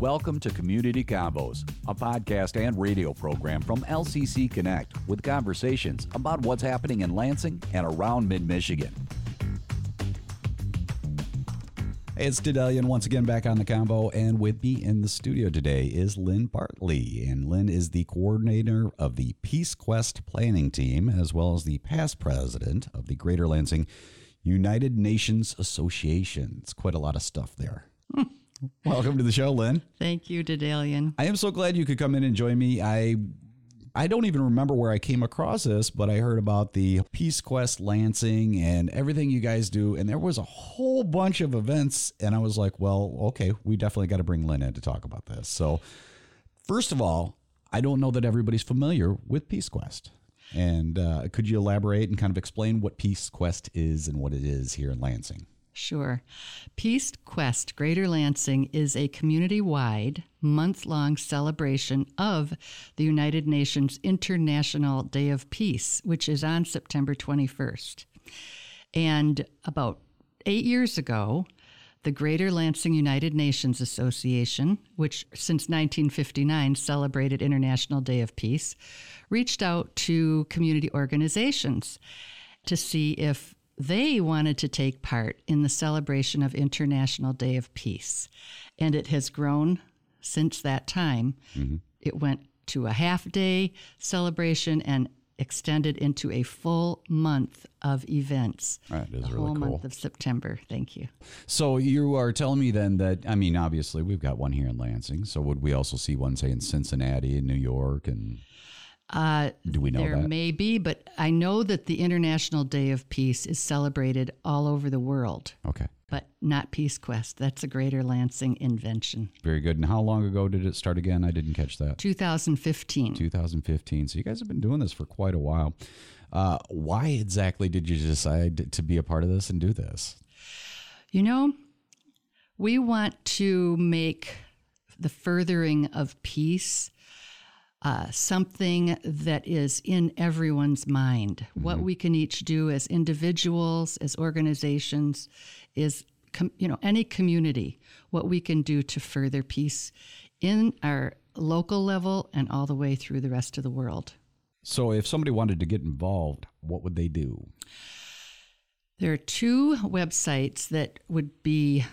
Welcome to Community Convos, a podcast and radio program from LCC Connect with conversations about what's happening in Lansing and around mid Michigan. Hey, it's Dedelian once again back on the Convo, and with me in the studio today is Lynn Bartley. And Lynn is the coordinator of the Peace Quest planning team, as well as the past president of the Greater Lansing United Nations Association. It's quite a lot of stuff there. Welcome to the show, Lynn. Thank you, Dedalian. I am so glad you could come in and join me. I I don't even remember where I came across this, but I heard about the Peace Quest Lansing and everything you guys do, and there was a whole bunch of events, and I was like, well, okay, we definitely got to bring Lynn in to talk about this. So, first of all, I don't know that everybody's familiar with Peace Quest. And uh, could you elaborate and kind of explain what Peace Quest is and what it is here in Lansing? Sure. Peace Quest Greater Lansing is a community wide, month long celebration of the United Nations International Day of Peace, which is on September 21st. And about eight years ago, the Greater Lansing United Nations Association, which since 1959 celebrated International Day of Peace, reached out to community organizations to see if they wanted to take part in the celebration of International Day of Peace. And it has grown since that time. Mm-hmm. It went to a half day celebration and extended into a full month of events. That is the really whole cool. month of September. Thank you. So you are telling me then that I mean, obviously we've got one here in Lansing. So would we also see one say in Cincinnati and New York and Uh, do we know there that? may be, but I know that the International Day of Peace is celebrated all over the world, Okay. but not Peace Quest. That's a Greater Lansing invention. Very good. And how long ago did it start again? I didn't catch that. 2015. 2015. So you guys have been doing this for quite a while. Uh, why exactly did you decide to be a part of this and do this? You know, we want to make the furthering of peace uh, something that is in everyone's mind. What we can each do as individuals, as organizations, is com- you know any community. What we can do to further peace in our local level and all the way through the rest of the world. So if somebody wanted to get involved, what would they do? There are two websites that would be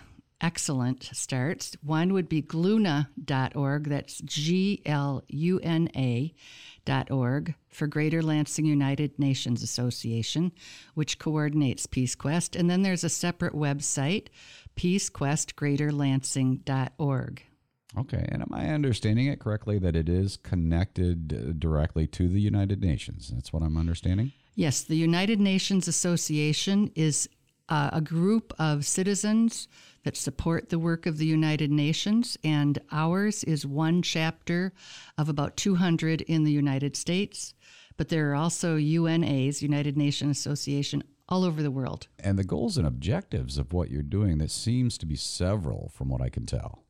excellent starts. One would be gluna.org, that's G L U N A dot org for Greater Lansing United Nations Association, which coordinates Peace Quest. And then there's a separate website, peacequestgreaterlansing.org. Okay. And am I understanding it correctly that it is connected uh, directly to the United Nations? That's what I'm understanding? Yes, the United Nations Association is uh, a group of citizens that support the work of the United Nations, and ours is one chapter of about 200 in the United States. But there are also UNAs, United Nations Association, all over the world. And the goals and objectives of what you're doing, that seems to be several from what I can tell.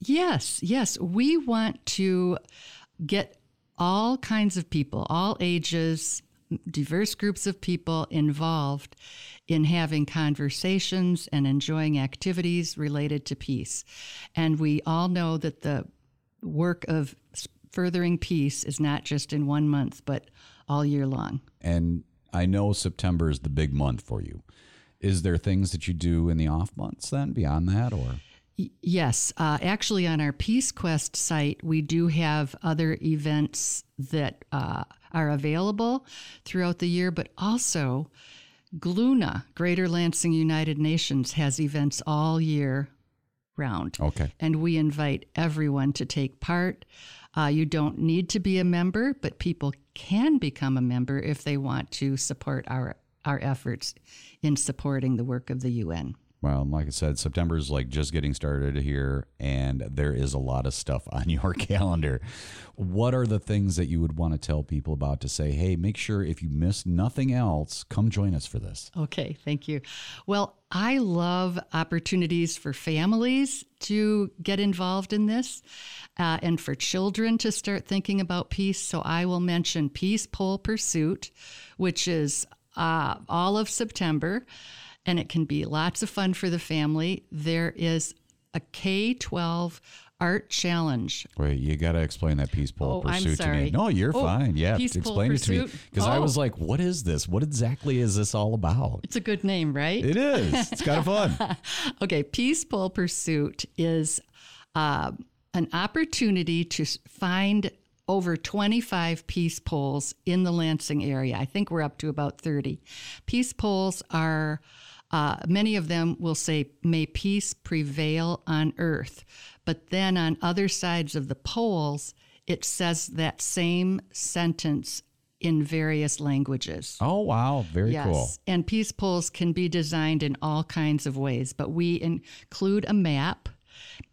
Yes, yes. We want to get all kinds of people, all ages, diverse groups of people involved in having conversations and enjoying activities related to peace. And we all know that the work of furthering peace is not just in one month, but all year long. And I know September is the big month for you. Is there things that you do in the off months then beyond that or? Yes, uh, actually, on our Peace Quest site, we do have other events that uh, are available throughout the year, but also GLUNA, Greater Lansing United Nations, has events all year round. Okay. And we invite everyone to take part. Uh, you don't need to be a member, but people can become a member if they want to support our, our efforts in supporting the work of the UN. Well, like I said, September is like just getting started here, and there is a lot of stuff on your calendar. What are the things that you would want to tell people about to say, hey, make sure if you miss nothing else, come join us for this? Okay, thank you. Well, I love opportunities for families to get involved in this uh, and for children to start thinking about peace. So I will mention Peace Pole Pursuit, which is uh, all of September, and it can be lots of fun for the family. There is a K 12 art challenge. Wait, you got to explain that peace pole Oh, pursuit to me. No, you're Oh, fine. Yeah, explain it to me because I Oh. was like, "What is this? What exactly is this all about?" It's a good name, right? It is. It's kind of fun. Okay, Peace Pole Pursuit is uh, an opportunity to find over 25 peace poles in the Lansing area. I think we're up to about 30. Peace poles are, uh, many of them will say, May peace prevail on earth. But then on other sides of the poles, it says that same sentence in various languages. Oh wow, very cool. And peace poles can be designed in all kinds of ways, but we include a map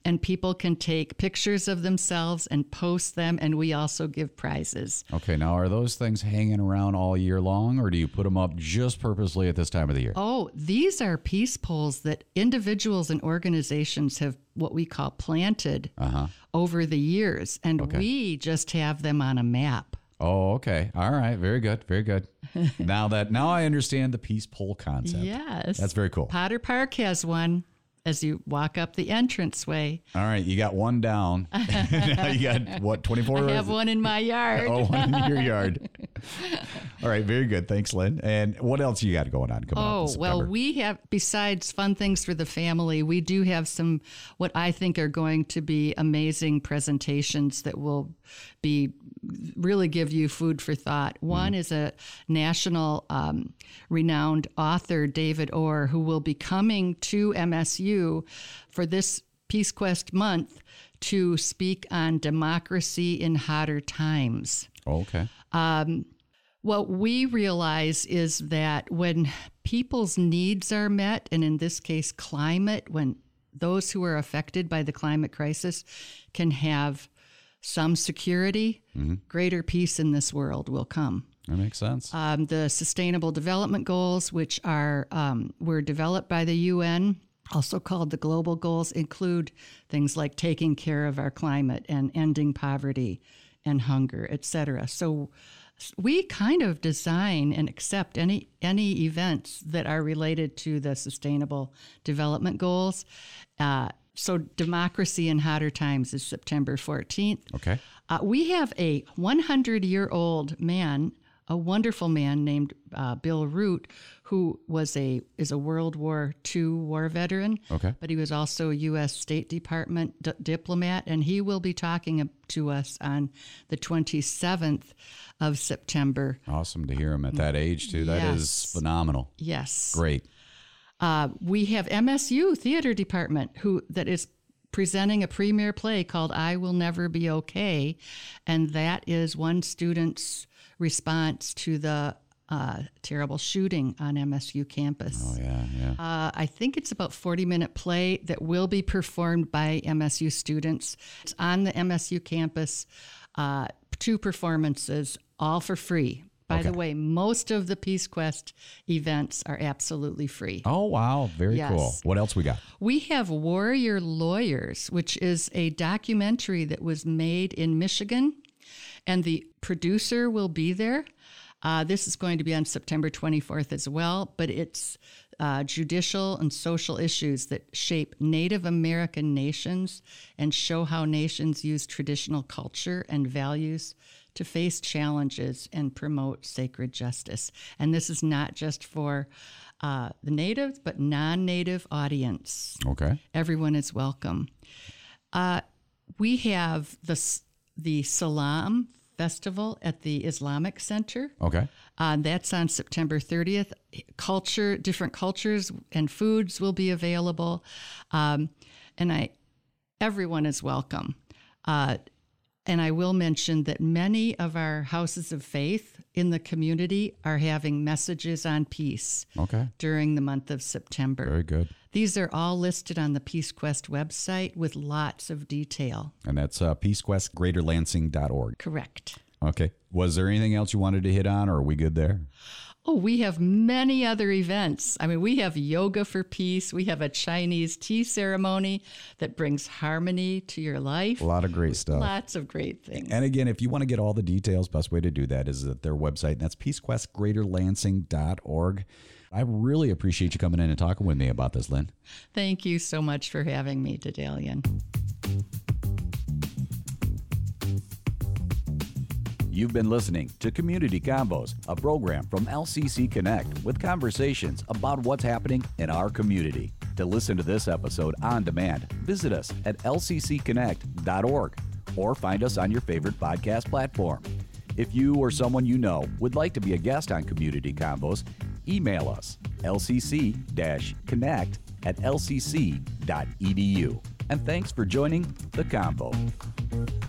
and people can take pictures of themselves and post them and we also give prizes. Okay, now are those things hanging around all year long, or do you put them up just purposely at this time of the year? Oh, these are peace poles that individuals and organizations have what we call planted Uh-huh. over the years and we just have them on a map. Oh, okay. All right. Very good. Very good. now that now I understand the peace pole concept. Yes. That's very cool. Potter Park has one as you walk up the entranceway. All right, you got one down. now you got what, 24? I have one in my yard. Oh, one in your yard. All right, very good. Thanks, Lynn. And what else you got going on coming up? Oh, well, we have, besides fun things for the family, we do have some what I think are going to be amazing presentations that will be really give you food for thought. One is a national um, renowned author, David Orr, who will be coming to MSU for this Peace Quest month to speak on democracy in hotter times. Oh, okay. What we realize is that when people's needs are met, and in this case, climate, when those who are affected by the climate crisis can have some security, greater peace in this world will come. That makes sense. Um, the Sustainable Development Goals, which are um, were developed by the UN, also called the Global Goals, include things like taking care of our climate and ending poverty and hunger, et cetera. So we kind of design and accept any any events that are related to the Sustainable Development Goals. Uh, so democracy in hotter times is September 14th. okay. Uh, we have a 100 year old man, a wonderful man named uh, Bill Root, who was a is a World War II war veteran. Okay. But he was also a U.S. State Department d- diplomat, and he will be talking to us on the 27th of September. Awesome to hear him at that age, too. That is phenomenal. Yes. Great. Uh, we have MSU Theater Department who that is presenting a premiere play called I Will Never Be Okay, and that is one student's response to the uh, terrible shooting on MSU campus. Oh, yeah, yeah. Uh, I think it's about 40 minute play that will be performed by MSU students. It's on the MSU campus, uh, two performances, all for free. By the way, most of the Peace Quest events are absolutely free. Oh, wow. Very Yes. cool. What else we got? We have Warrior Lawyers, which is a documentary that was made in Michigan, and the producer will be there. Uh, this is going to be on September 24th as well, but it's uh, judicial and social issues that shape Native American nations and show how nations use traditional culture and values to face challenges and promote sacred justice. And this is not just for uh, the natives, but non native audience. Okay. Everyone is welcome. Uh, we have the, the Salam Festival at the Islamic Center. Okay. Uh, that's on September 30th. Culture, different cultures and foods will be available, um, and I, everyone is welcome. Uh, and I will mention that many of our houses of faith in the community are having messages on peace Okay. during the month of September. Very good. These are all listed on the Peace Quest website with lots of detail. And that's uh, peacequestgreaterlansing.org. Correct. Okay. Was there anything else you wanted to hit on, or are we good there? Oh, we have many other events. I mean, we have yoga for peace. We have a Chinese tea ceremony that brings harmony to your life. A lot of great stuff. Lots of great things. And again, if you want to get all the details, best way to do that is at their website, and that's peacequestgreaterlansing.org. I really appreciate you coming in and talking with me about this, Lynn. Thank you so much for having me, Dedalian. You've been listening to Community Convos, a program from LCC Connect with conversations about what's happening in our community. To listen to this episode on demand, visit us at lccconnect.org or find us on your favorite podcast platform. If you or someone you know would like to be a guest on Community Convos, email us lcc connect at lcc.edu. And thanks for joining the Convo.